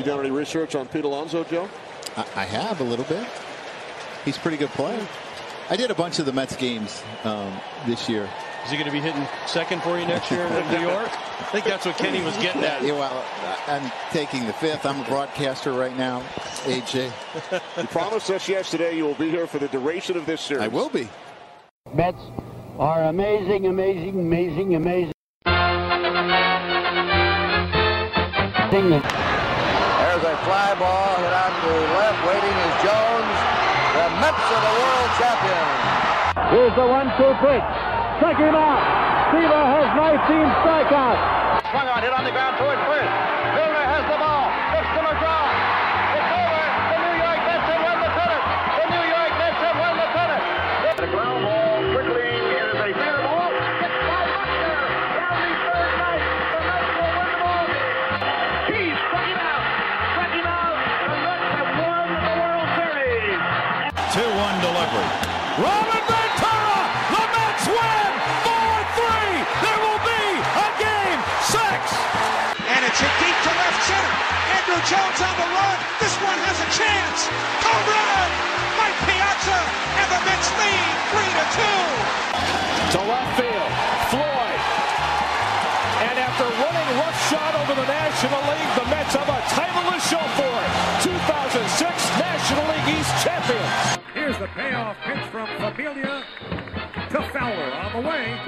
You done any research on Pete Alonso, Joe? I, I have a little bit. He's a pretty good player. I did a bunch of the Mets games um, this year. Is he going to be hitting second for you next year in New York? I think that's what Kenny was getting at. Yeah, well, I'm taking the fifth. I'm a broadcaster right now, AJ. you promised us yesterday you will be here for the duration of this series. I will be. Mets are amazing, amazing, amazing, amazing. There's fly ball hit out to left. Waiting is Jones. The Mets are the world champions. Here's the one-two pitch. Strike him out. Seaver has 19 strikeouts. Swung on, hit on the ground towards Andruw Jones on the run. This one has a chance. Home run! Mike Piazza and the Mets lead 3 to 2. To left field. Floyd. And after running roughshod over the National League, the Mets have a title to show for it. 2006 National League East champions. Here's the payoff pitch from Familia to Fowler on the way.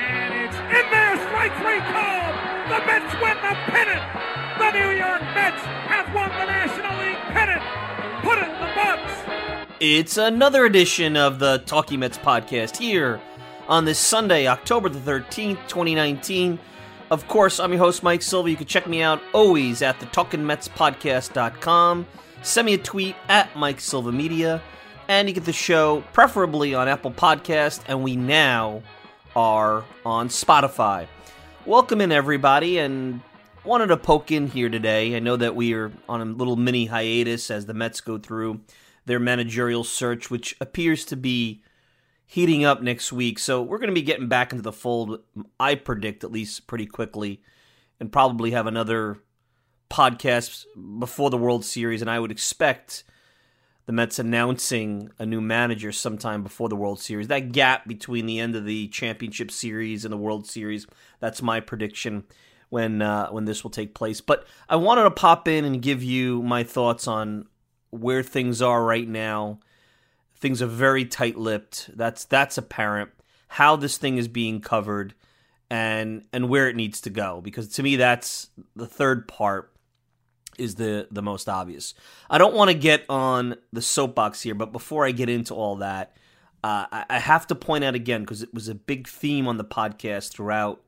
And it's in there. Strike three called. The Mets win the pennant. The New York Mets have won the National League pennant. Put it in the books. It's another edition of the Talking Mets podcast here on this Sunday, October the 13th, 2019. Of course, I'm your host, Mike Silva. You can check me out always at the TalkingMetsPodcast.com. Send me a tweet at Mike Silva Media. And you get the show preferably on Apple Podcast, and we now are on Spotify. Welcome in, everybody, and wanted to poke in here today. I know that we are on a little mini hiatus as the Mets go through their managerial search, which appears to be heating up next week. So we're going to be getting back into the fold, I predict, at least pretty quickly, and probably have another podcast before the World Series. And I would expect the Mets announcing a new manager sometime before the World Series. That gap between the end of the championship series and the World Series, that's my prediction when uh, when this will take place. But I wanted to pop in and give you my thoughts on where things are right now. Things are very tight-lipped. That's that's apparent. How this thing is being covered and and where it needs to go because to me that's the third part is the the most obvious. I don't want to get on the soapbox here, but before I get into all that, uh, I, I have to point out again because it was a big theme on the podcast throughout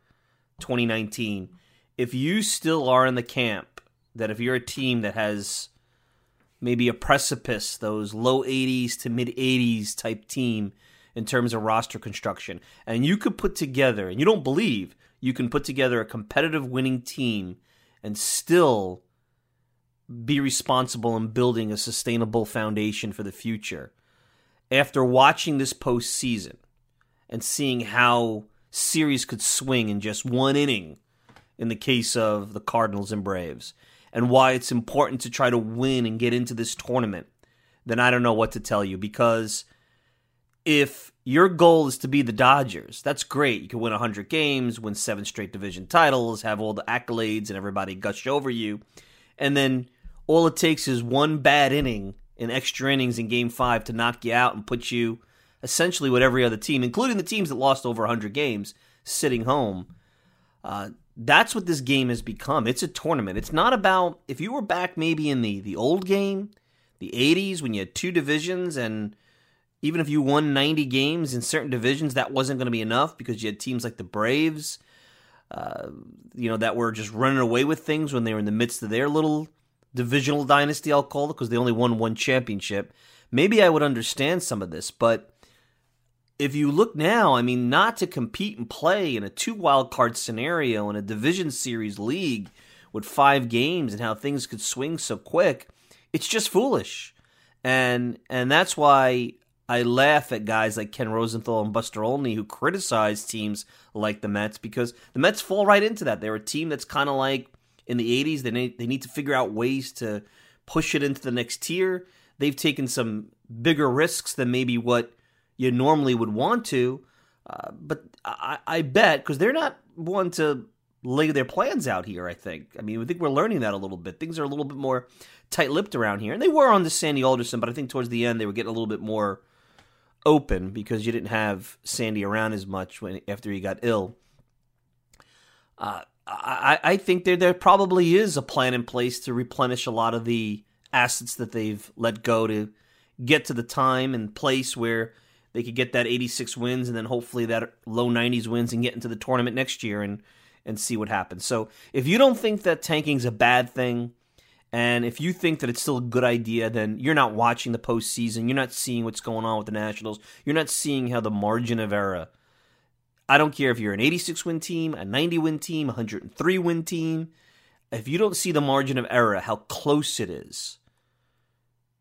2019. If you still are in the camp that if you're a team that has maybe a precipice, those low 80s to mid 80s type team in terms of roster construction, and you could put together, and you don't believe you can put together a competitive winning team and still be responsible in building a sustainable foundation for the future. After watching this postseason and seeing how series could swing in just one inning in the case of the Cardinals and Braves, and why it's important to try to win and get into this tournament, then I don't know what to tell you because if your goal is to be the Dodgers, that's great. You can win 100 games, win seven straight division titles, have all the accolades, and everybody gush over you. And then all it takes is one bad inning in extra innings in game five to knock you out and put you essentially with every other team, including the teams that lost over 100 games, sitting home. Uh, that's what this game has become. It's a tournament. It's not about if you were back maybe in the the old game, the 80s when you had two divisions and even if you won 90 games in certain divisions that wasn't going to be enough because you had teams like the Braves uh, you know that were just running away with things when they were in the midst of their little divisional dynasty I'll call it because they only won one championship. Maybe I would understand some of this, but if you look now, I mean, not to compete and play in a two wild card scenario in a division series league with five games and how things could swing so quick, it's just foolish. And and that's why I laugh at guys like Ken Rosenthal and Buster Olney who criticize teams like the Mets because the Mets fall right into that. They're a team that's kind of like in the 80s. They need, they need to figure out ways to push it into the next tier. They've taken some bigger risks than maybe what you normally would want to. Uh, but I, I bet because they're not one to lay their plans out here. I think. I mean, I think we're learning that a little bit. Things are a little bit more tight-lipped around here, and they were on the Sandy Alderson, but I think towards the end they were getting a little bit more open because you didn't have Sandy around as much when after he got ill. Uh, I, I think there there probably is a plan in place to replenish a lot of the assets that they've let go to get to the time and place where they could get that 86 wins and then hopefully that low 90s wins and get into the tournament next year and and see what happens. So if you don't think that tanking's a bad thing, and if you think that it's still a good idea, then you're not watching the postseason. You're not seeing what's going on with the Nationals. You're not seeing how the margin of error. I don't care if you're an 86 win team, a 90 win team, 103 win team. If you don't see the margin of error, how close it is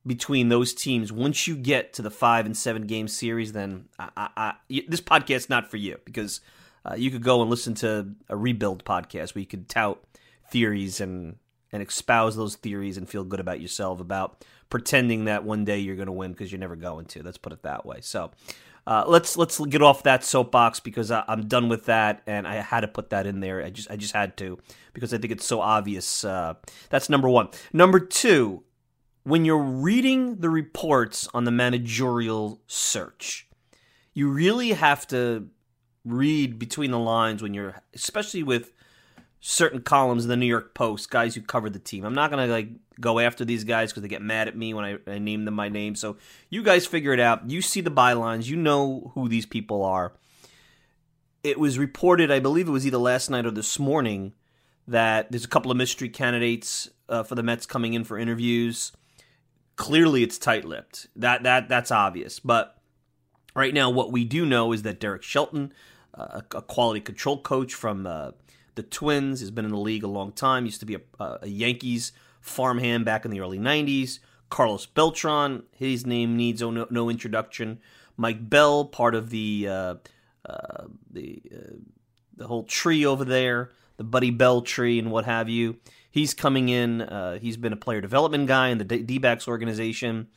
between those teams once you get to the five and seven game series, then I, I, I, this podcast's not for you because uh, you could go and listen to a rebuild podcast where you could tout theories and and espouse those theories and feel good about yourself about pretending that one day you're going to win because you're never going to. Let's put it that way. So. Uh, let's let's get off that soapbox because I, am done with that, and I had to put that in there. I just I just had to because I think it's so obvious. Uh, that's number one. Number two, when you're reading the reports on the managerial search, you really have to read between the lines when you're, especially with certain columns in the New York Post, guys who cover the team. I'm not gonna like go after these guys because they get mad at me when I, I name them my name. So you guys figure it out. You see the bylines. You know who these people are. It was reported, I believe it was either last night or this morning, that there's a couple of mystery candidates uh, for the Mets coming in for interviews. Clearly, it's tight-lipped. That that that's obvious. But right now, what we do know is that Derek Shelton, uh, a quality control coach from uh, the Twins, has been in the league a long time. Used to be a, a Yankees farmhand back in the early '90s. Carlos Beltran, his name needs no, no introduction. Mike Bell, part of the uh, uh, the uh, the whole tree over there, the Buddy Bell tree and what have you. He's coming in. Uh, he's been a player development guy in the D backs organization.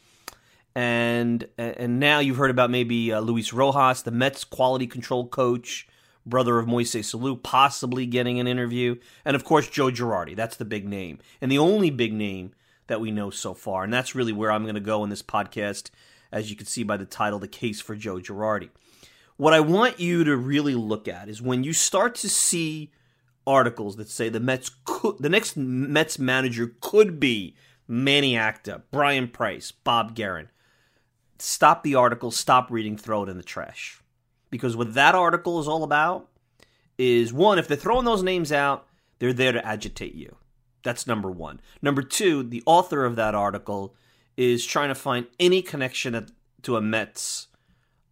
And and now you've heard about maybe uh, Luis Rojas, the Mets quality control coach, brother of Moises Alou, possibly getting an interview. And of course, Joe Girardi. That's the big name. And the only big name that we know so far. And that's really where I'm going to go in this podcast, as you can see by the title, The Case for Joe Girardi. What I want you to really look at is when you start to see articles that say the Mets could, the next Mets manager could be Manny Acta, Bryan Price, Bob Geren. Stop the article, stop reading, throw it in the trash. Because what that article is all about is one, if they're throwing those names out, they're there to agitate you. That's number one. Number two, the author of that article is trying to find any connection to a Mets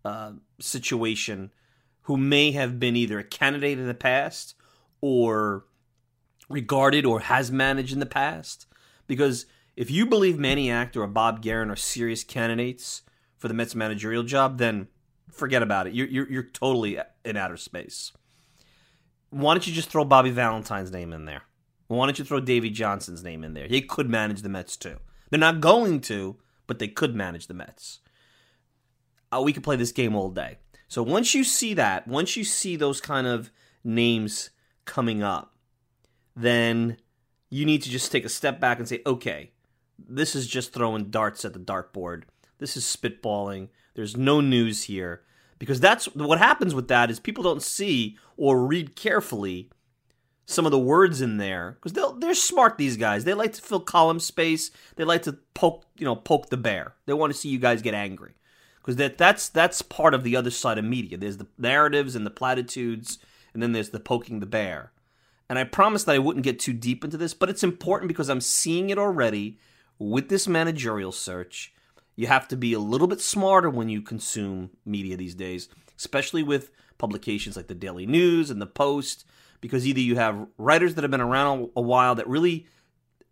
uh, situation who may have been either a candidate in the past or regarded or has managed in the past. Because if you believe Manny Acta or Bob Geren are serious candidates for the Mets managerial job, then forget about it. You're, you're, you're totally in outer space. Why don't you just throw Bobby Valentine's name in there? Why don't you throw Davey Johnson's name in there? He could manage the Mets too. They're not going to, but they could manage the Mets. Uh, we could play this game all day. So once you see that, once you see those kind of names coming up, then you need to just take a step back and say, okay, this is just throwing darts at the dartboard. This is spitballing. There's no news here. Because that's what happens with that is people don't see or read carefully some of the words in there. Because they're smart these guys. They like to fill column space. They like to poke you know poke the bear. They want to see you guys get angry. Because that that's that's part of the other side of media. There's the narratives and the platitudes and then there's the poking the bear. And i promised that i wouldn't get too deep into this but it's important because i'm seeing it already with this managerial search. You have to be a little bit smarter when you consume media these days especially with publications like the daily news and the post because either you have writers that have been around a while that really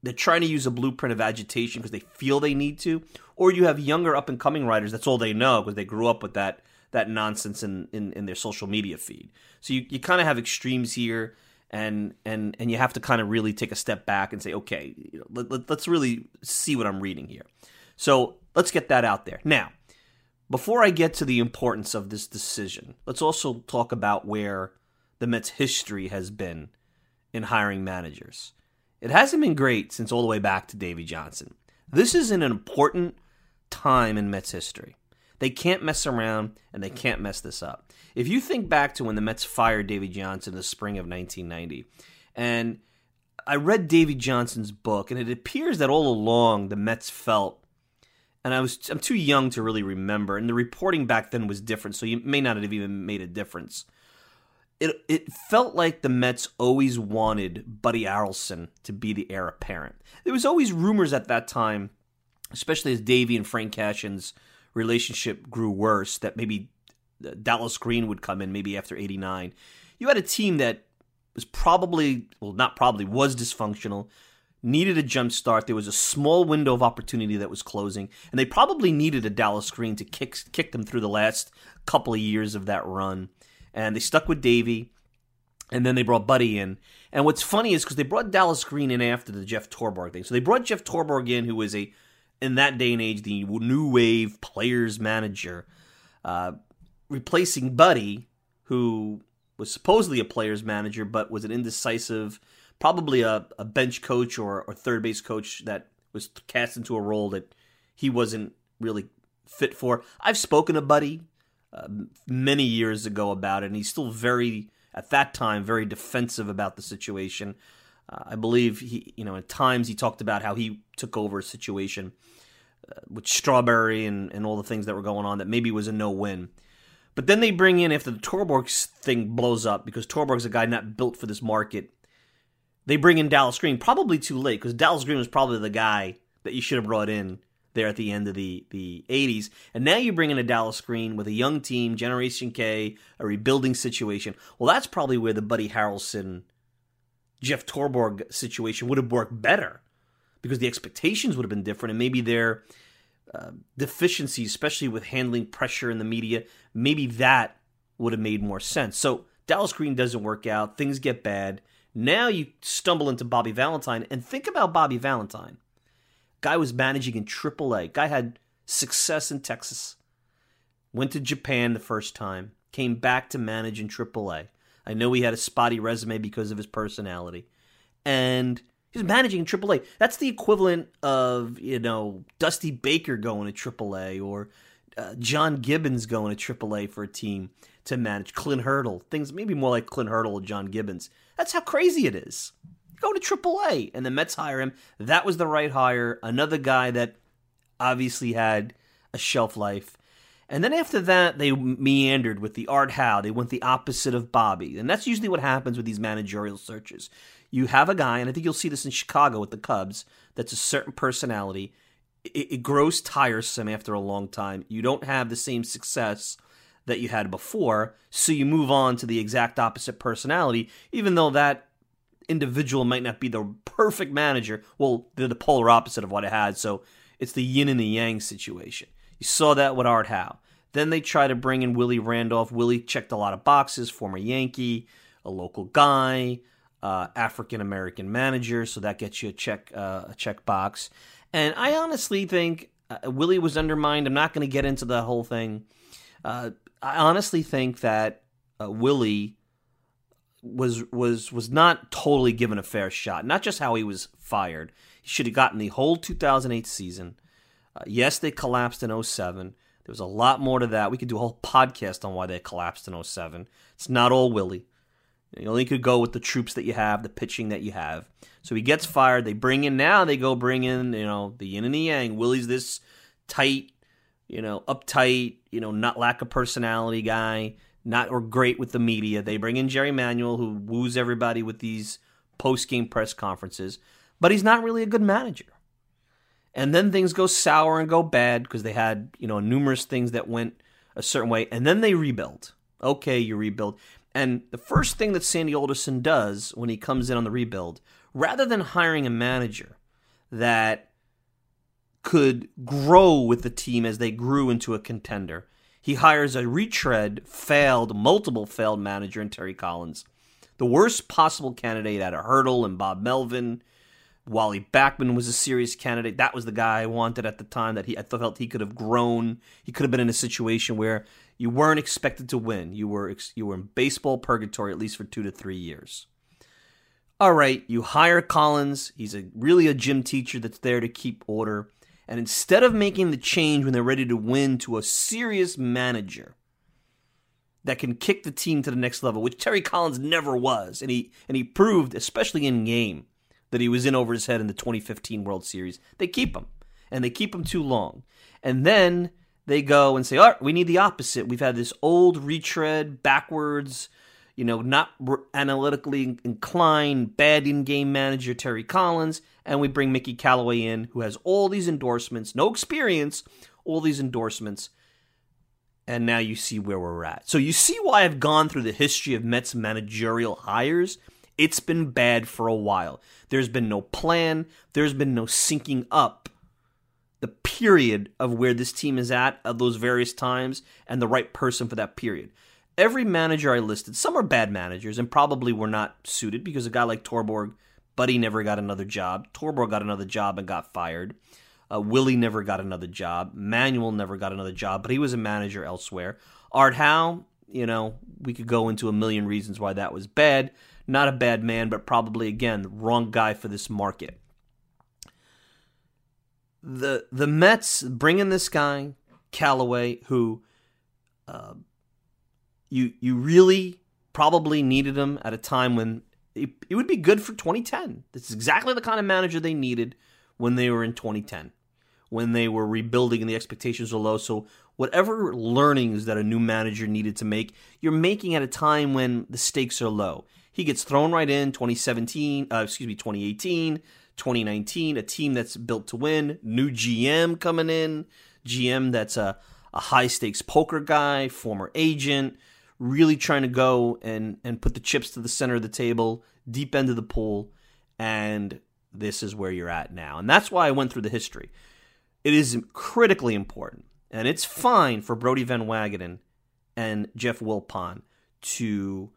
they're trying to use a blueprint of agitation because they feel they need to, or you have younger up and coming writers that's all they know because they grew up with that that nonsense in, in, in their social media feed. So you, you kind of have extremes here and and and you have to kind of really take a step back and say, okay, you know, let, let, let's really see what I'm reading here. So let's get that out there. Now, before I get to the importance of this decision, let's also talk about where the Mets' history has been in hiring managers. It hasn't been great since all the way back to Davey Johnson. This is an important time in Mets history. They can't mess around and they can't mess this up. If you think back to when the Mets fired Davey Johnson in the spring of 1990, and I read Davey Johnson's book, and it appears that all along the Mets felt, and I was I'm too young to really remember, and the reporting back then was different, so you may not have even made a difference it it felt like the Mets always wanted Buddy Harrelson to be the heir apparent. There was always rumors at that time, especially as Davey and Frank Cashen's relationship grew worse, that maybe uh, Dallas Green would come in maybe after 89. You had a team that was probably, well, not probably, was dysfunctional, needed a jump start. There was a small window of opportunity that was closing, and they probably needed a Dallas Green to kick, kick them through the last couple of years of that run and they stuck with Davey, and then they brought Buddy in. And what's funny is because they brought Dallas Green in after the Jeff Torborg thing. So they brought Jeff Torborg in, who was a, in that day and age, the new wave players manager, uh, replacing Buddy, who was supposedly a players manager, but was an indecisive, probably a, a bench coach or, or third base coach that was cast into a role that he wasn't really fit for. I've spoken to Buddy uh, many years ago about it, and he's still very, at that time, very defensive about the situation. Uh, I believe he, you know, at times he talked about how he took over a situation uh, with Strawberry and, and all the things that were going on that maybe was a no win. But then they bring in, after the Torborg thing blows up, because Torborg's a guy not built for this market, they bring in Dallas Green, probably too late, because Dallas Green was probably the guy that you should have brought in there at the end of the, the 80s. And now you bring in a Dallas Green with a young team, Generation K, a rebuilding situation. Well, that's probably where the Buddy Harrelson, Jeff Torborg situation would have worked better because the expectations would have been different and maybe their uh, deficiencies, especially with handling pressure in the media, maybe that would have made more sense. So Dallas Green doesn't work out, things get bad. Now you stumble into Bobby Valentine and think about Bobby Valentine. Guy was managing in AAA. Guy had success in Texas. Went to Japan the first time. Came back to manage in AAA. I know he had a spotty resume because of his personality. And he's managing AAA. That's the equivalent of, you know, Dusty Baker going to AAA or uh, John Gibbons going to AAA for a team to manage. Clint Hurdle. Things maybe more like Clint Hurdle or John Gibbons. That's how crazy it is go to AAA. And the Mets hire him. That was the right hire. Another guy that obviously had a shelf life. And then after that, they meandered with the Art Howe. They went the opposite of Bobby. And that's usually what happens with these managerial searches. You have a guy, and I think you'll see this in Chicago with the Cubs, that's a certain personality. It, it grows tiresome after a long time. You don't have the same success that you had before, so you move on to the exact opposite personality, even though that individual might not be the perfect manager. Well, they're the polar opposite of what it had. So it's the yin and the yang situation. You saw that with Art Howe. Then they try to bring in Willie Randolph. Willie checked a lot of boxes, former Yankee, a local guy, uh, African American manager, so that gets you a check uh, a check box. And I honestly think uh, Willie was undermined. I'm not going to get into the whole thing. Uh, I honestly think that uh, Willie was was was not totally given a fair shot. Not just how he was fired. He should have gotten the whole 2008 season. Uh, yes, they collapsed in 07. There was a lot more to that. We could do a whole podcast on why they collapsed in 07. It's not all Willie. You only could go with the troops that you have, the pitching that you have. So he gets fired. They bring in now. They go bring in you know the yin and the yang. Willie's this tight, you know, uptight, you know, not lack of personality guy, not or great with the media. They bring in Jerry Manuel, who woos everybody with these post game press conferences, but he's not really a good manager. And then things go sour and go bad because they had you know numerous things that went a certain way, and then they rebuild. Okay, you rebuild. And the first thing that Sandy Alderson does when he comes in on the rebuild, rather than hiring a manager that could grow with the team as they grew into a contender, he hires a retread, failed, multiple failed manager in Terry Collins. The worst possible candidate out of Hurdle and Bob Melvin. Wally Backman was a serious candidate. That was the guy I wanted at the time that he I felt he could have grown. He could have been in a situation where you weren't expected to win. You were you were in baseball purgatory at least for 2 to 3 years. All right, you hire Collins. He's a really a gym teacher that's there to keep order. And instead of making the change when they're ready to win to a serious manager that can kick the team to the next level, which Terry Collins never was, and he and he proved, especially in game, that he was in over his head in the 2015 World Series. They keep him, and they keep him too long, and then they go and say, "All right, we need the opposite. We've had this old retread, backwards." You know, not analytically inclined, bad in-game manager Terry Collins, and we bring Mickey Callaway in, who has all these endorsements, no experience, all these endorsements, and now you see where we're at. So you see why I've gone through the history of Mets managerial hires. It's been bad for a while. There's been no plan. There's been no syncing up the period of where this team is at at those various times and the right person for that period. Every manager I listed, some are bad managers and probably were not suited because a guy like Torborg, Buddy never got another job. Torborg got another job and got fired. Uh, Willie never got another job. Manuel never got another job, but he was a manager elsewhere. Art Howe, you know, we could go into a million reasons why that was bad. Not a bad man, but probably, again, the wrong guy for this market. The the Mets bring in this guy, Callaway, who uh, you you really probably needed him at a time when it, it would be good for 2010. This is exactly the kind of manager they needed when they were in 2010, when they were rebuilding and the expectations were low. So whatever learnings that a new manager needed to make, you're making at a time when the stakes are low. He gets thrown right in 2017, uh, excuse me, 2018, 2019, a team that's built to win, new GM coming in, GM that's a, a high stakes poker guy, former agent, really trying to go and, and put the chips to the center of the table, deep end of the pool, and this is where you're at now. And that's why I went through the history. It is critically important, and it's fine for Brodie Van Wagenen and Jeff Wilpon to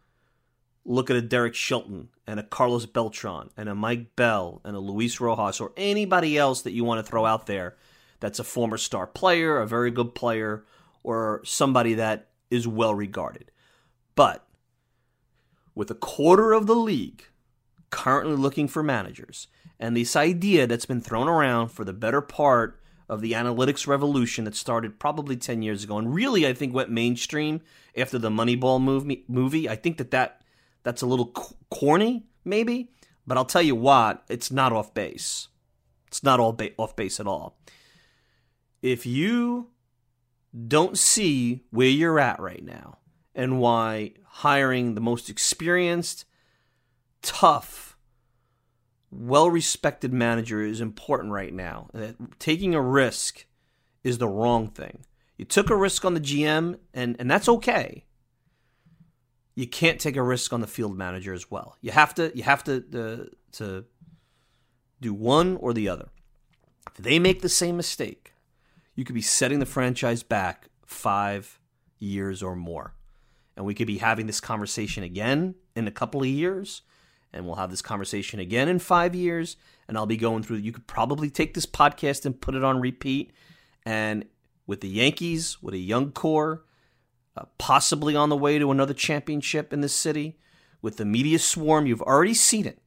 look at a Derek Shelton and a Carlos Beltran and a Mike Bell and a Luis Rojas or anybody else that you want to throw out there that's a former star player, a very good player, or somebody that is well regarded. But with a quarter of the league currently looking for managers, and this idea that's been thrown around for the better part of the analytics revolution that started probably 10 years ago and really I think went mainstream after the Moneyball movie movie I think that, that that's a little corny maybe but I'll tell you what it's not off base it's not all ba- off base at all if you don't see where you're at right now and why hiring the most experienced, tough, well respected manager is important right now. That taking a risk is the wrong thing. You took a risk on the GM, and, and that's okay. You can't take a risk on the field manager as well. You have to you have to uh, to do one or the other. If they make the same mistake, you could be setting the franchise back five years or more. And we could be having this conversation again in a couple of years. And we'll have this conversation again in five years. And I'll be going through, you could probably take this podcast and put it on repeat. And with the Yankees, with a young core, uh, possibly on the way to another championship in this city, with the media swarm, you've already seen it.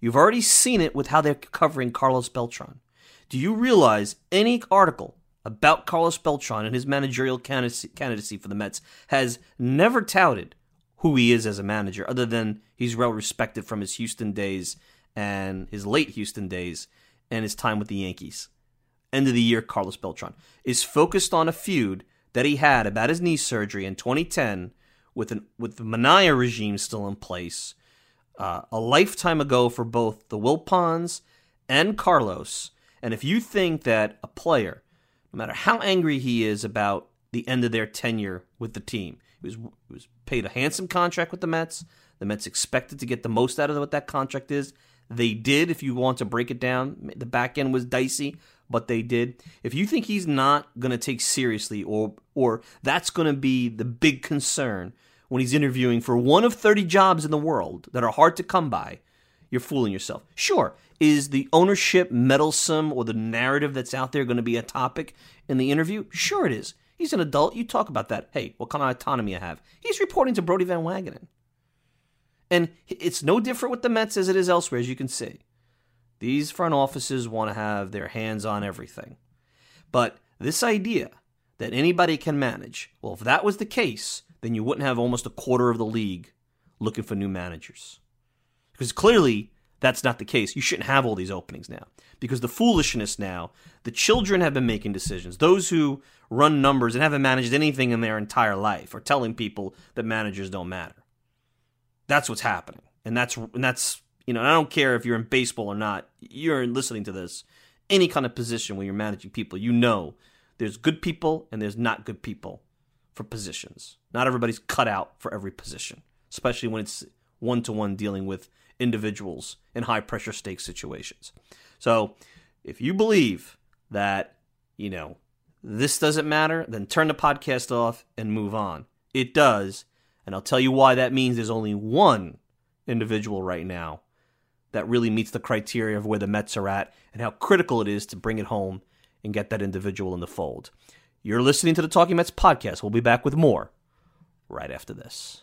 You've already seen it with how they're covering Carlos Beltran. Do you realize any article about Carlos Beltran and his managerial candidacy for the Mets has never touted who he is as a manager, other than he's well respected from his Houston days and his late Houston days and his time with the Yankees. End of the year, Carlos Beltran is focused on a feud that he had about his knee surgery in 2010 with an with the Minaya regime still in place, uh, a lifetime ago for both the Wilpons and Carlos. And if you think that a player, no matter how angry he is about the end of their tenure with the team, he was he was paid a handsome contract with the Mets. The Mets expected to get the most out of what that contract is. They did. If you want to break it down, the back end was dicey, but they did. If you think he's not going to take seriously, or or that's going to be the big concern when he's interviewing for one of 30 jobs in the world that are hard to come by, you're fooling yourself. Sure, is the ownership meddlesome or the narrative that's out there going to be a topic in the interview? Sure, it is. He's an adult. You talk about that. Hey, what kind of autonomy I have? He's reporting to Brodie Van Wagenen. And it's no different with the Mets as it is elsewhere, as you can see. These front offices want to have their hands on everything. But this idea that anybody can manage, well, if that was the case, then you wouldn't have almost a quarter of the league looking for new managers. Because clearly, that's not the case. You shouldn't have all these openings now. Because the foolishness now, the children have been making decisions. Those who run numbers and haven't managed anything in their entire life are telling people that managers don't matter. That's what's happening. And that's and that's you know, I don't care if you're in baseball or not. You're listening to this. Any kind of position where you're managing people, you know there's good people and there's not good people for positions. Not everybody's cut out for every position, especially when it's one to one dealing with individuals in high pressure stake situations. So, if you believe that, you know, this doesn't matter, then turn the podcast off and move on. It does, and I'll tell you why that means there's only one individual right now that really meets the criteria of where the Mets are at and how critical it is to bring it home and get that individual in the fold. You're listening to the Talking Mets podcast. We'll be back with more right after this.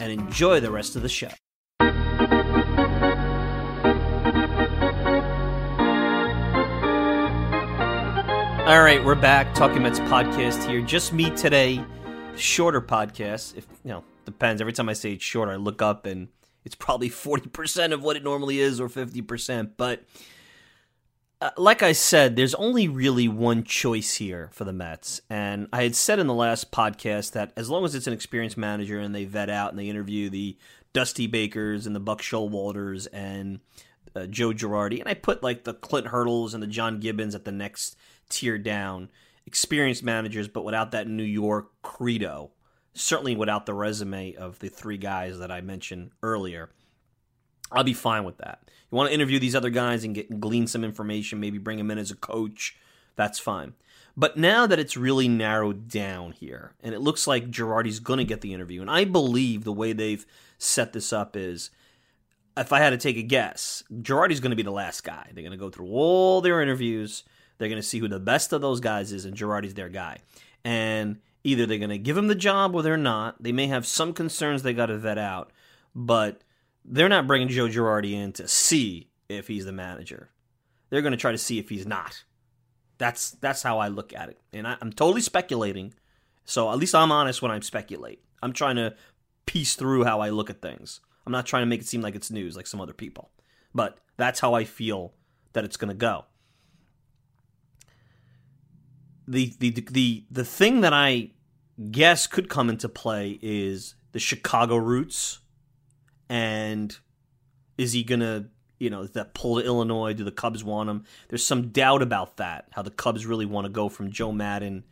and enjoy the rest of the show. All right, we're back. Talking Mets podcast here. Just me today. Shorter podcast. If you know, depends. Every time I say it's short, I look up and it's probably forty percent of what it normally is, or fifty percent. But uh, like I said, there's only really one choice here for the Mets. And I had said in the last podcast that as long as it's an experienced manager and they vet out and they interview the Dusty Bakers and the Buck Showalters and uh, Joe Girardi, and I put like the Clint Hurdles and the John Gibbons at the next tier down, experienced managers, but without that New York credo. Certainly without the resume of the three guys that I mentioned earlier. I'll be fine with that. You want to interview these other guys and get glean some information, maybe bring them in as a coach. That's fine. But now that it's really narrowed down here, and it looks like Girardi's going to get the interview, and I believe the way they've set this up is, if I had to take a guess, Girardi's going to be the last guy. They're going to go through all their interviews. They're going to see who the best of those guys is, and Girardi's their guy. And either they're going to give him the job or they're not. They may have some concerns they got to vet out, but they're not bringing Joe Girardi in to see if he's the manager. They're going to try to see if he's not. That's that's how I look at it, and I, I'm totally speculating. So at least I'm honest when I speculate. I'm trying to piece through how I look at things. I'm not trying to make it seem like it's news like some other people, but that's how I feel that it's going to go. The, the the the thing that I guess could come into play is the Chicago roots and is he gonna you know that pull to Illinois? Do the Cubs want him? There's some doubt about that. How the Cubs really want to go from Joe Maddon,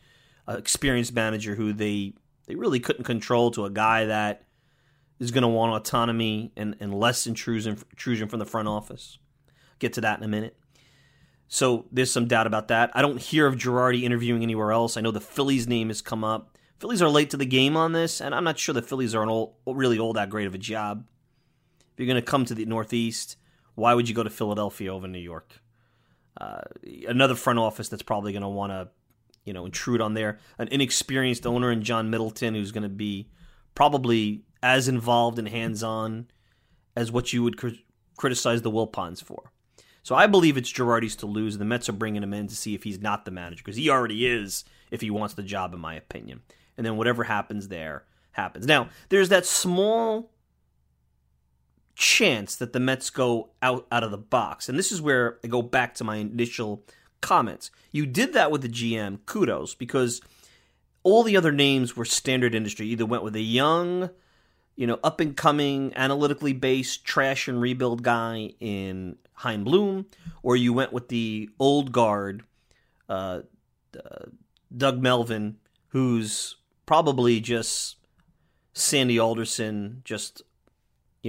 an experienced manager who they they really couldn't control, to a guy that is going to want autonomy and, and less intrusion intrusion from the front office. Get to that in a minute. So there's some doubt about that. I don't hear of Girardi interviewing anywhere else. I know the Phillies name has come up. Phillies are late to the game on this, and I'm not sure the Phillies are an old, really all that great of a job. You're going to come to the Northeast, why would you go to Philadelphia over New York? Uh, another front office that's probably going to want to, you know, intrude on there. An inexperienced owner in John Middleton who's going to be probably as involved and hands-on as what you would cr- criticize the Wilpons for. So I believe it's Girardi's to lose, the Mets are bringing him in to see if he's not the manager because he already is if he wants the job, in my opinion. And then whatever happens there happens. Now there's that small chance that the Mets go out out of the box, and this is where I go back to my initial comments. You did that with the GM, kudos, because all the other names were standard industry. either went with a young you know, up and coming, analytically based trash and rebuild guy in Chaim Bloom, or you went with the old guard, uh, uh, Doug Melvin, who's probably just Sandy Alderson, just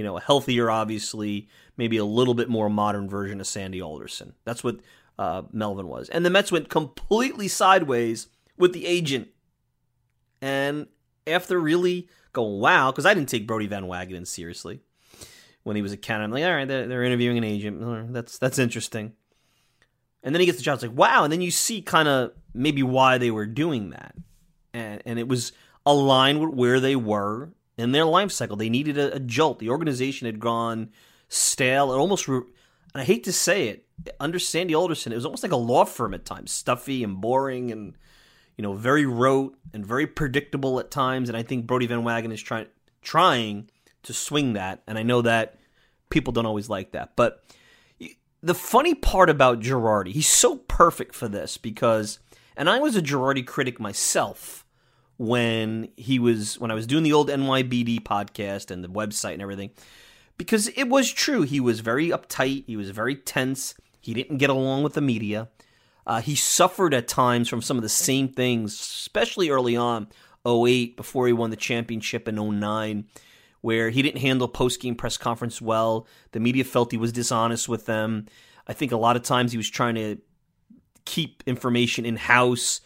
you know, a healthier, obviously, maybe a little bit more modern version of Sandy Alderson. That's what uh, Melvin was, and the Mets went completely sideways with the agent, and after really going, wow, because I didn't take Brodie Van Wagenen seriously when he was a Canada. I'm like, all right, they're, they're interviewing an agent. That's that's interesting. And then he gets the job. It's like, wow. And then you see kind of maybe why they were doing that. And, and it was aligned with where they were in their life cycle. They needed a, a jolt. The organization had gone stale and almost, re- and I hate to say it, under Sandy Alderson, it was almost like a law firm at times, stuffy and boring and you know, very rote and very predictable at times. And I think Brodie Van Wagenen is trying trying to swing that. And I know that people don't always like that. But the funny part about Girardi, he's so perfect for this because, and I was a Girardi critic myself when he was when I was doing the old NYBD podcast and the website and everything, because it was true. He was very uptight. He was very tense. He didn't get along with the media. Uh, he suffered at times from some of the same things, especially early on, 08, before he won the championship in 09, where he didn't handle post game press conference well. The media felt he was dishonest with them. I think a lot of times he was trying to keep information in house,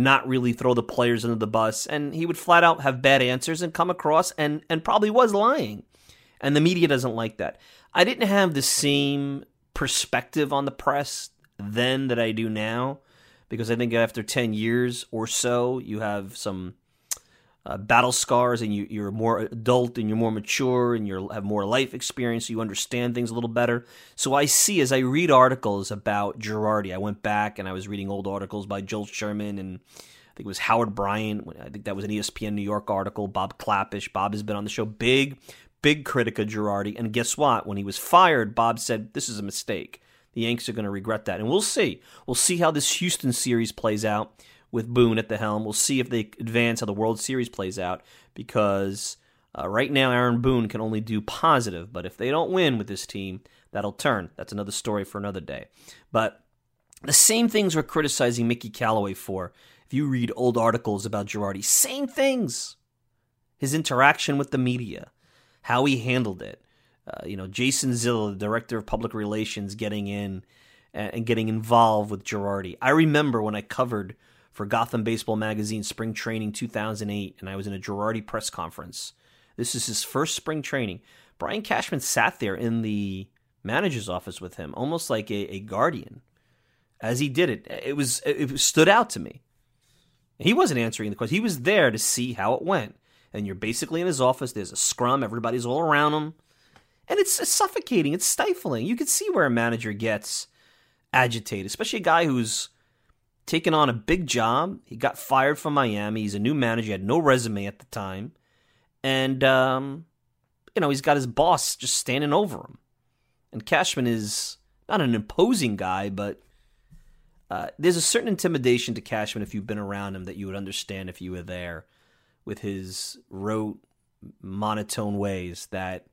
not really throw the players under the bus, and he would flat out have bad answers and come across and, and probably was lying. And the media doesn't like that. I didn't have the same perspective on the press then that I do now because I think after 10 years or so, you have some uh, battle scars and you, you're more adult and you're more mature and you have more life experience, so you understand things a little better. So I see as I read articles about Girardi, I went back and I was reading old articles by Joel Sherman and I think it was Howard Bryant. I think that was an ESPN New York article. Bob Klapisch. Bob has been on the show. Big, big critic of Girardi. And guess what? When he was fired, Bob said, This is a mistake. The Yanks are going to regret that. And we'll see. We'll see how this Houston series plays out with Boone at the helm. We'll see if they advance how the World Series plays out because uh, right now Aaron Boone can only do positive. But if they don't win with this team, that'll turn. That's another story for another day. But the same things we're criticizing Mickey Callaway for. If you read old articles about Girardi, same things. His interaction with the media, how he handled it, uh, you know, Jason Zillo, the director of public relations, getting in and, and getting involved with Girardi. I remember when I covered for Gotham Baseball Magazine spring training 2008, and I was in a Girardi press conference. This is his first spring training. Brian Cashman sat there in the manager's office with him, almost like a, a guardian, as he did it. It was it stood out to me. He wasn't answering the question. He was there to see how it went. And you're basically in his office. There's a scrum. Everybody's all around him and it's, it's suffocating. It's stifling. You can see where a manager gets agitated, especially a guy who's taken on a big job. He got fired from Miami. He's a new manager. He had no resume at the time, and um, you know he's got his boss just standing over him. And Cashman is not an imposing guy, but uh, there's a certain intimidation to Cashman if you've been around him that you would understand if you were there, with his rote, monotone ways that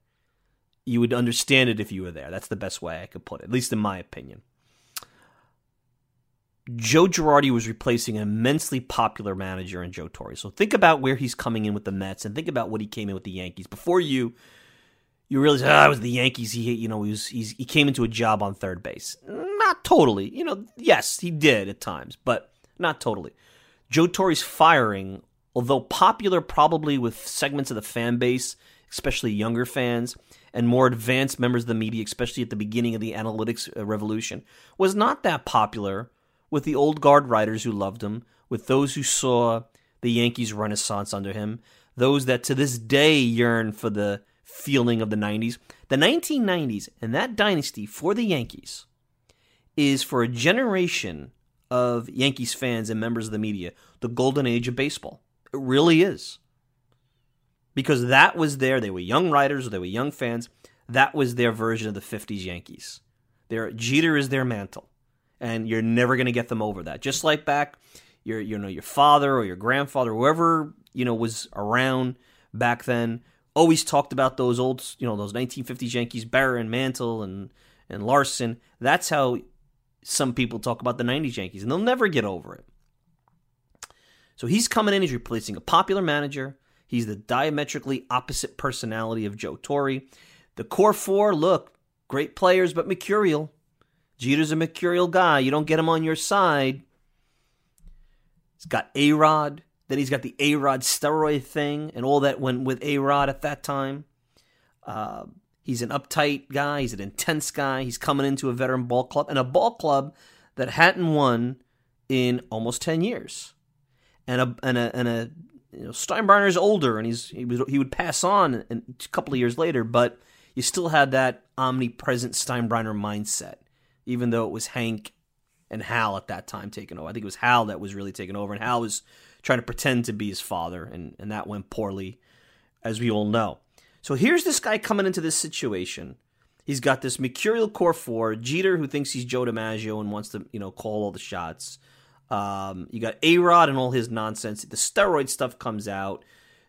you would understand it if you were there. That's the best way I could put it, at least in my opinion. Joe Girardi was replacing an immensely popular manager in Joe Torre. So think about where he's coming in with the Mets and think about what he came in with the Yankees. Before you, you realize, ah, it was the Yankees. He, you know, he was he came into a job on third base. Not totally. You know, yes, he did at times, but not totally. Joe Torre's firing, although popular probably with segments of the fan base, especially younger fans and more advanced members of the media, especially at the beginning of the analytics uh, revolution, was not that popular with the old guard writers who loved him, with those who saw the Yankees' renaissance under him, those that to this day yearn for the feeling of the 90s. The 1990s and that dynasty for the Yankees is for a generation of Yankees fans and members of the media the golden age of baseball. It really is. Because that was there. They were young writers, they were young fans. That was their version of the 50s Yankees. Their Jeter is their Mantle. And you're never going to get them over that. Just like back your you know your father or your grandfather, whoever, you know, was around back then always talked about those old, you know, those 1950s Yankees, Berra, Mantle, and and Larsen. That's how some people talk about the 90s Yankees, and they'll never get over it. So he's coming in, he's replacing a popular manager. He's the diametrically opposite personality of Joe Torre. The core four, look, great players, but mercurial. Jeter's a mercurial guy. You don't get him on your side. He's got A Rod. Then he's got the A Rod steroid thing and all that went with A Rod at that time. Uh, he's an uptight guy. He's an intense guy. He's coming into a veteran ball club and a ball club that hadn't won in almost 10 years. And a, and a, and a you know, Steinbrenner's older and he's, he, was, he would pass on a couple of years later, but you still had that omnipresent Steinbrenner mindset, even though it was Hank and Hal at that time taking over. I think it was Hal that was really taking over, and Hal was trying to pretend to be his father, and, and that went poorly, as we all know. So here's this guy coming into this situation. He's got this mercurial core four, Jeter, who thinks he's Joe DiMaggio and wants to, you know, call all the shots. Um, you got A Rod and all his nonsense. The steroid stuff comes out.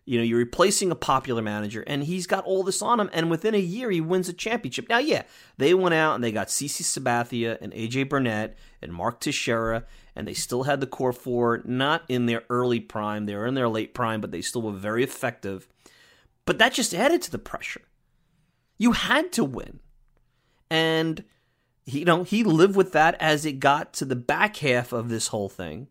You know, you're replacing a popular manager, and he's got all this on him. And within a year, he wins a championship. Now, yeah, they went out and they got CC Sabathia and AJ Burnett and Mark Teixeira, and they still had the core four, not in their early prime. They were in their late prime, but they still were very effective. But that just added to the pressure. You had to win. And, you know, he lived with that as it got to the back half of this whole thing.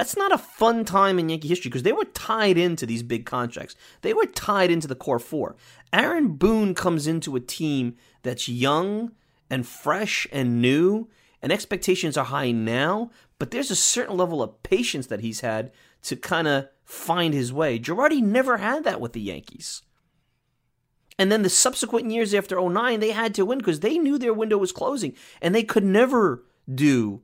That's not a fun time in Yankee history because they were tied into these big contracts. They were tied into the core four. Aaron Boone comes into a team that's young and fresh and new, and expectations are high now, but there's a certain level of patience that he's had to kind of find his way. Girardi never had that with the Yankees. And then the subsequent years after 09, they had to win because they knew their window was closing and they could never do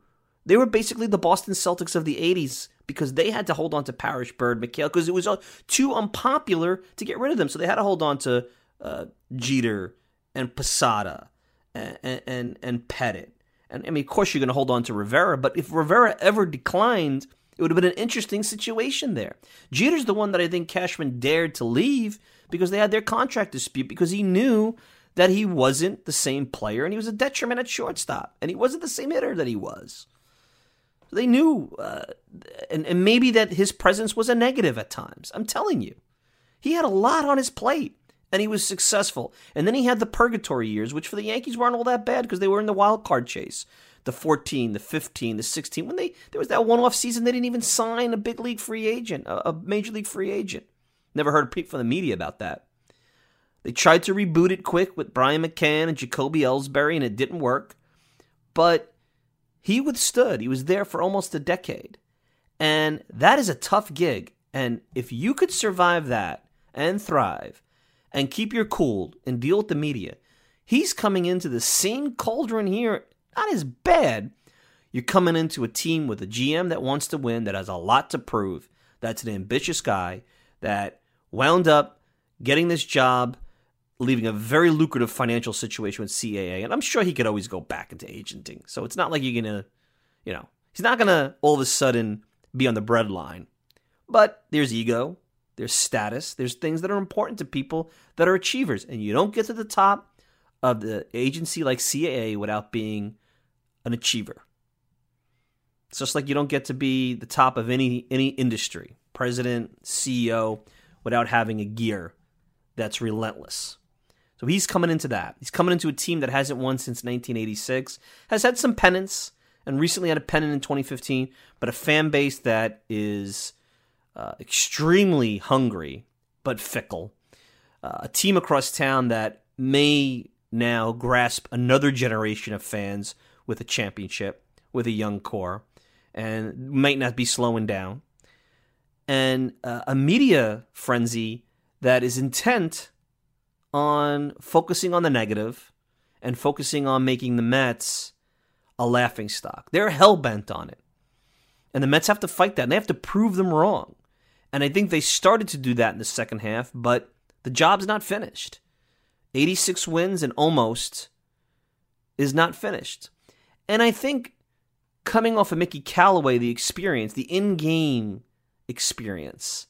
they were basically the Boston Celtics of the 80s because they had to hold on to Parrish, Bird, McHale because it was uh, too unpopular to get rid of them. So they had to hold on to uh, Jeter and Posada and, and, and Pettitte. And I mean, of course, you're going to hold on to Rivera, but if Rivera ever declined, it would have been an interesting situation there. Jeter's the one that I think Cashman dared to leave because they had their contract dispute because he knew that he wasn't the same player and he was a detriment at shortstop and he wasn't the same hitter that he was. They knew, uh, and, and maybe that his presence was a negative at times. I'm telling you. He had a lot on his plate, and he was successful. And then he had the purgatory years, which for the Yankees weren't all that bad because they were in the wild card chase. The 14, the 15, the 16. When they there was that one off season, they didn't even sign a big league free agent, a, a major league free agent. Never heard a peep from the media about that. They tried to reboot it quick with Brian McCann and Jacoby Ellsbury, and it didn't work. But he withstood. He was there for almost a decade. And that is a tough gig. And if you could survive that and thrive and keep your cool and deal with the media, he's coming into the same cauldron here, not as bad. You're coming into a team with a GM that wants to win, that has a lot to prove, that's an ambitious guy, that wound up getting this job leaving a very lucrative financial situation with CAA, and I'm sure he could always go back into agenting. So it's not like you're gonna, you know, he's not gonna all of a sudden be on the breadline. But there's ego, there's status, there's things that are important to people that are achievers, and you don't get to the top of the agency like CAA without being an achiever. It's just like you don't get to be the top of any any industry, president, CEO, without having a gear that's relentless. So he's coming into that. He's coming into a team that hasn't won since 1986, has had some pennants, and recently had a pennant in 2015, but a fan base that is uh, extremely hungry but fickle. Uh, a team across town that may now grasp another generation of fans with a championship, with a young core, and might not be slowing down. And uh, a media frenzy that is intent on focusing on the negative and focusing on making the Mets a laughing stock. They're hell bent on it. And the Mets have to fight that. And they have to prove them wrong. And I think they started to do that in the second half, but the job's not finished. 86 wins and almost is not finished. And I think coming off of Mickey Callaway, the experience, the in game experience,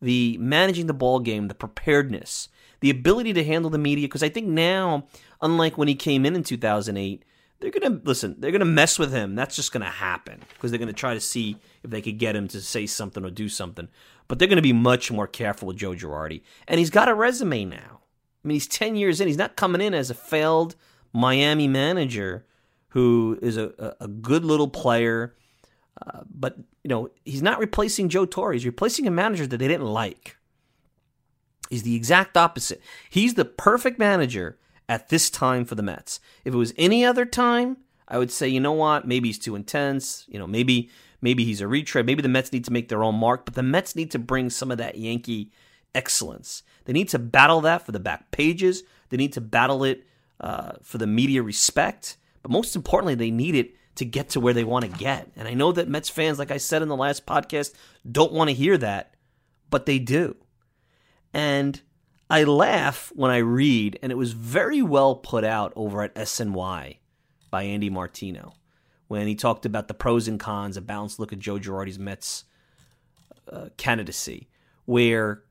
the managing the ball game, the preparedness, the ability to handle the media, because I think now, unlike when he came in in 2008, they're gonna listen. They're gonna mess with him. That's just gonna happen because they're gonna try to see if they could get him to say something or do something. But they're gonna be much more careful with Joe Girardi, and he's got a resume now. I mean, he's ten years in. He's not coming in as a failed Miami manager who is a, a, good little player, uh, but you know he's not replacing Joe Torre. He's replacing a manager that they didn't like. He's the exact opposite. He's the perfect manager at this time for the Mets. If it was any other time, I would say, you know what, maybe he's too intense. You know, maybe maybe he's a retread. Maybe the Mets need to make their own mark, but the Mets need to bring some of that Yankee excellence. They need to battle that for the back pages. They need to battle it uh, for the media respect. But most importantly, they need it to get to where they want to get. And I know that Mets fans, like I said in the last podcast, don't want to hear that, but they do. And I laugh when I read, and it was very well put out over at SNY by Andy Martino when he talked about the pros and cons, a balanced look at Joe Girardi's Mets uh, candidacy, where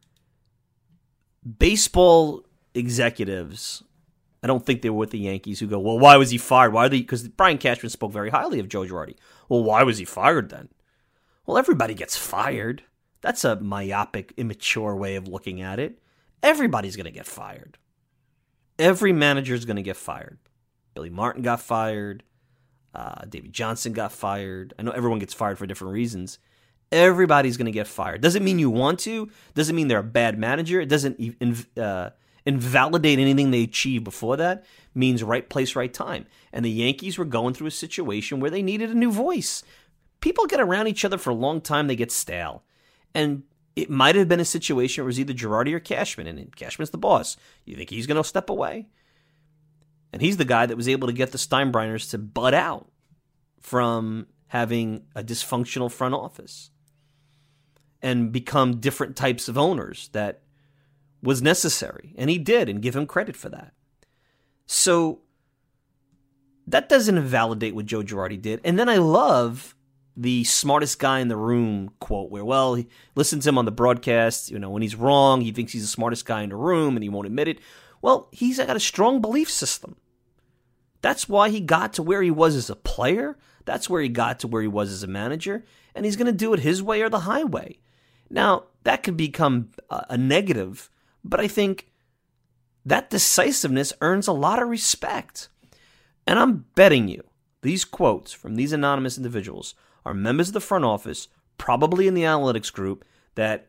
baseball executives, I don't think they were with the Yankees, who go, well, why was he fired? Why are they? Because Brian Cashman spoke very highly of Joe Girardi. Well, why was he fired then? Well, everybody gets fired. That's a myopic, immature way of looking at it. Everybody's going to get fired. Every manager is going to get fired. Billy Martin got fired. Uh, David Johnson got fired. I know everyone gets fired for different reasons. Everybody's going to get fired. Doesn't mean you want to. Doesn't mean they're a bad manager. It doesn't uh, invalidate anything they achieved before that. It means right place, right time. And the Yankees were going through a situation where they needed a new voice. People get around each other for a long time, they get stale. And it might have been a situation where it was either Girardi or Cashman, and Cashman's the boss. You think he's going to step away? And he's the guy that was able to get the Steinbrenners to butt out from having a dysfunctional front office and become different types of owners that was necessary. And he did, and give him credit for that. So that doesn't invalidate what Joe Girardi did. And then I love the smartest guy in the room quote where well he listens to him on the broadcast you know when he's wrong he thinks he's the smartest guy in the room and he won't admit it. Well he's got a strong belief system. That's why he got to where he was as a player. That's where he got to where he was as a manager. And he's going to do it his way or the highway. Now that could become a negative but i think that decisiveness earns a lot of respect. And i'm betting you these quotes from these anonymous individuals are members of the front office, probably in the analytics group, that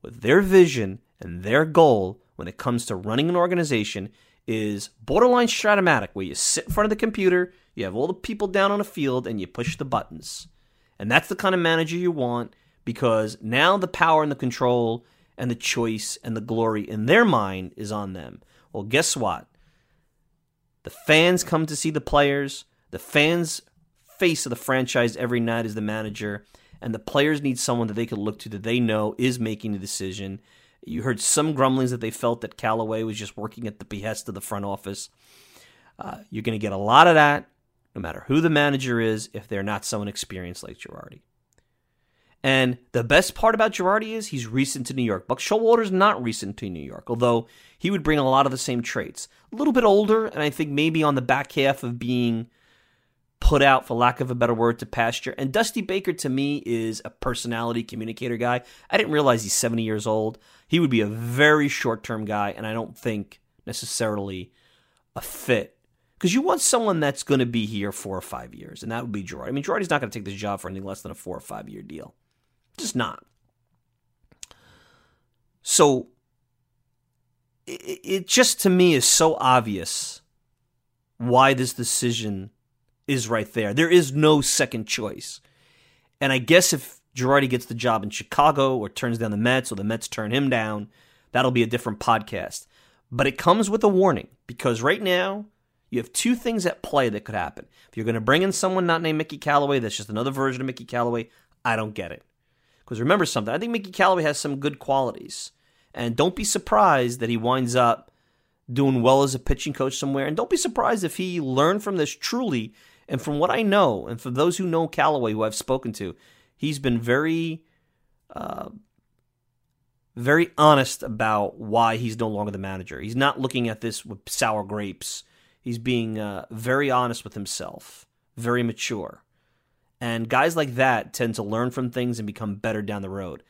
with their vision and their goal when it comes to running an organization is borderline Strat-O-Matic, where you sit in front of the computer, you have all the people down on the field, and you push the buttons. And that's the kind of manager you want because now the power and the control and the choice and the glory in their mind is on them. Well, guess what? The fans come to see the players. The fans face of the franchise every night as the manager, and the players need someone that they can look to that they know is making the decision. You heard some grumblings that they felt that Callaway was just working at the behest of the front office. Uh, you're going to get a lot of that, no matter who the manager is, if they're not someone experienced like Girardi. And the best part about Girardi is he's recent to New York. Buck Showalter's not recent to New York, although he would bring a lot of the same traits. A little bit older, and I think maybe on the back half of being put out, for lack of a better word, to pasture. And Dusty Baker, to me, is a personality communicator guy. I didn't realize he's 70 years old. He would be a very short term guy, and I don't think necessarily a fit. Because you want someone that's going to be here four or five years, and that would be Girardi. I mean, Girardi's not going to take this job for anything less than a four or five year deal. Just not. So it, it just to me is so obvious why this decision is right there. There is no second choice. And I guess if Girardi gets the job in Chicago or turns down the Mets or the Mets turn him down, that'll be a different podcast. But it comes with a warning because right now you have two things at play that could happen. If you're going to bring in someone not named Mickey Callaway, that's just another version of Mickey Callaway, I don't get it. Because remember something, I think Mickey Callaway has some good qualities. And don't be surprised that he winds up doing well as a pitching coach somewhere. And don't be surprised if he learned from this truly. And from what I know, and for those who know Callaway, who I've spoken to, he's been very, uh, very honest about why he's no longer the manager. He's not looking at this with sour grapes. He's being uh, very honest with himself, very mature. And guys like that tend to learn from things and become better down the road.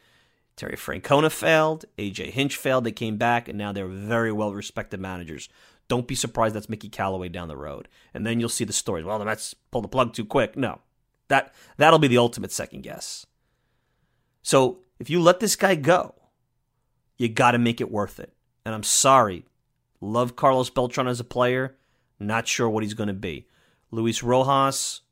Terry Francona failed, AJ Hinch failed, they came back, and now they're very well respected managers. Don't be surprised that's Mickey Callaway down the road. And then you'll see the stories. Well, the Mets pulled the plug too quick. No. That that'll be the ultimate second guess. So if you let this guy go, you gotta make it worth it. And I'm sorry. Love Carlos Beltran as a player. Not sure what he's gonna be. Luis Rojas,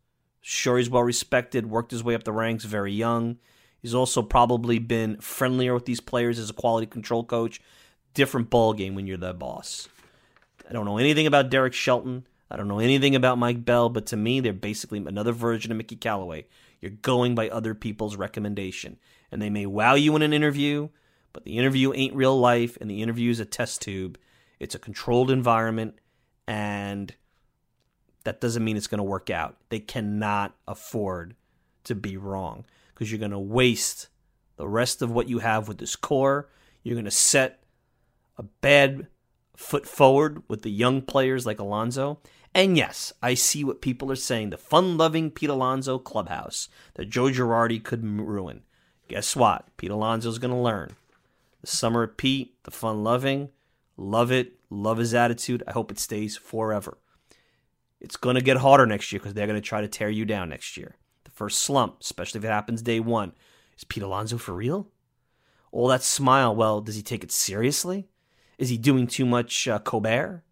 sure he's well respected, worked his way up the ranks very young. He's also probably been friendlier with these players as a quality control coach. Different ball game when you're the boss. I don't know anything about Derek Shelton. I don't know anything about Mike Bell, but to me, they're basically another version of Mickey Callaway. You're going by other people's recommendation. And they may wow you in an interview, but the interview ain't real life, and the interview is a test tube. It's a controlled environment, and that doesn't mean it's going to work out. They cannot afford to be wrong because you're going to waste the rest of what you have with this core. You're going to set a bad foot forward with the young players like Alonso. And yes, I see what people are saying. The fun loving Pete Alonso clubhouse that Joe Girardi could ruin. Guess what? Pete Alonso's going to learn. The summer of Pete, the fun loving, love it, love his attitude. I hope it stays forever. It's going to get harder next year because they're going to try to tear you down next year The first slump, especially if it happens day one. Is Pete Alonso for real? All that smile, well, does he take it seriously? Is he doing too much uh, Colbert?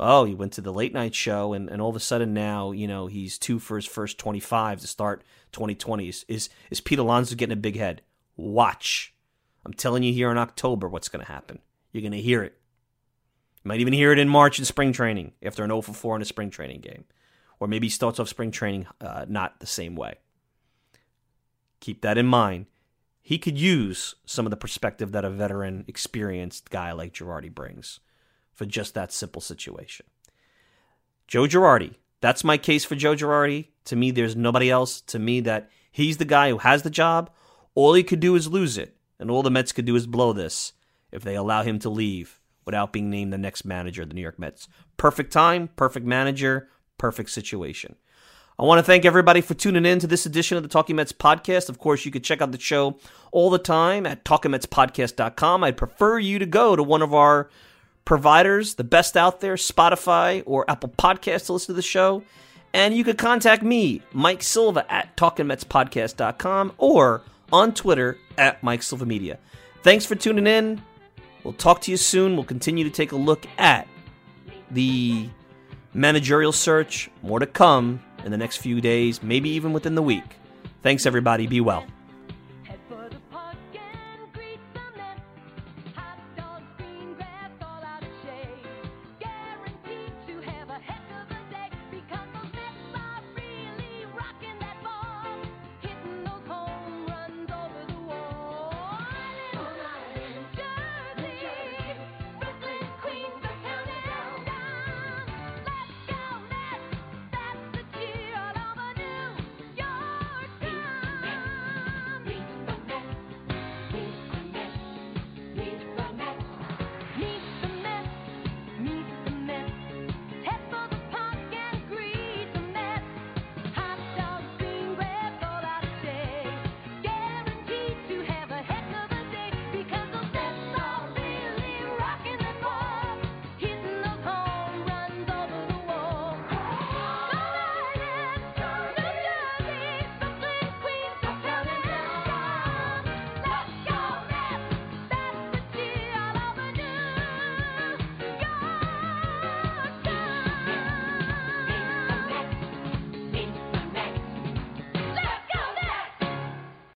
Oh, he went to the late night show, and, and all of a sudden now, you know, he's two for his first 25 to start 2020. Is, is, is Pete Alonso getting a big head? Watch. I'm telling you here in October what's going to happen. You're going to hear it. You might even hear it in March in spring training after an 0 for 4 in a spring training game or maybe he starts off spring training uh, not the same way. Keep that in mind. He could use some of the perspective that a veteran, experienced guy like Girardi brings for just that simple situation. Joe Girardi, that's my case for Joe Girardi. To me, there's nobody else. To me, that he's the guy who has the job. All he could do is lose it, and all the Mets could do is blow this if they allow him to leave without being named the next manager of the New York Mets. Perfect time, perfect manager, perfect situation. I want to thank everybody for tuning in to this edition of the Talking Mets podcast. Of course, you can check out the show all the time at talkingmetspodcast.com. I'd prefer you to go to one of our providers, the best out there, Spotify or Apple Podcasts to listen to the show. And you could contact me, Mike Silva, at talkingmetspodcast.com or on Twitter at Mike Silva Media. Thanks for tuning in. We'll talk to you soon. We'll continue to take a look at the managerial search. More to come in the next few days, maybe even within the week. Thanks, everybody. Be well.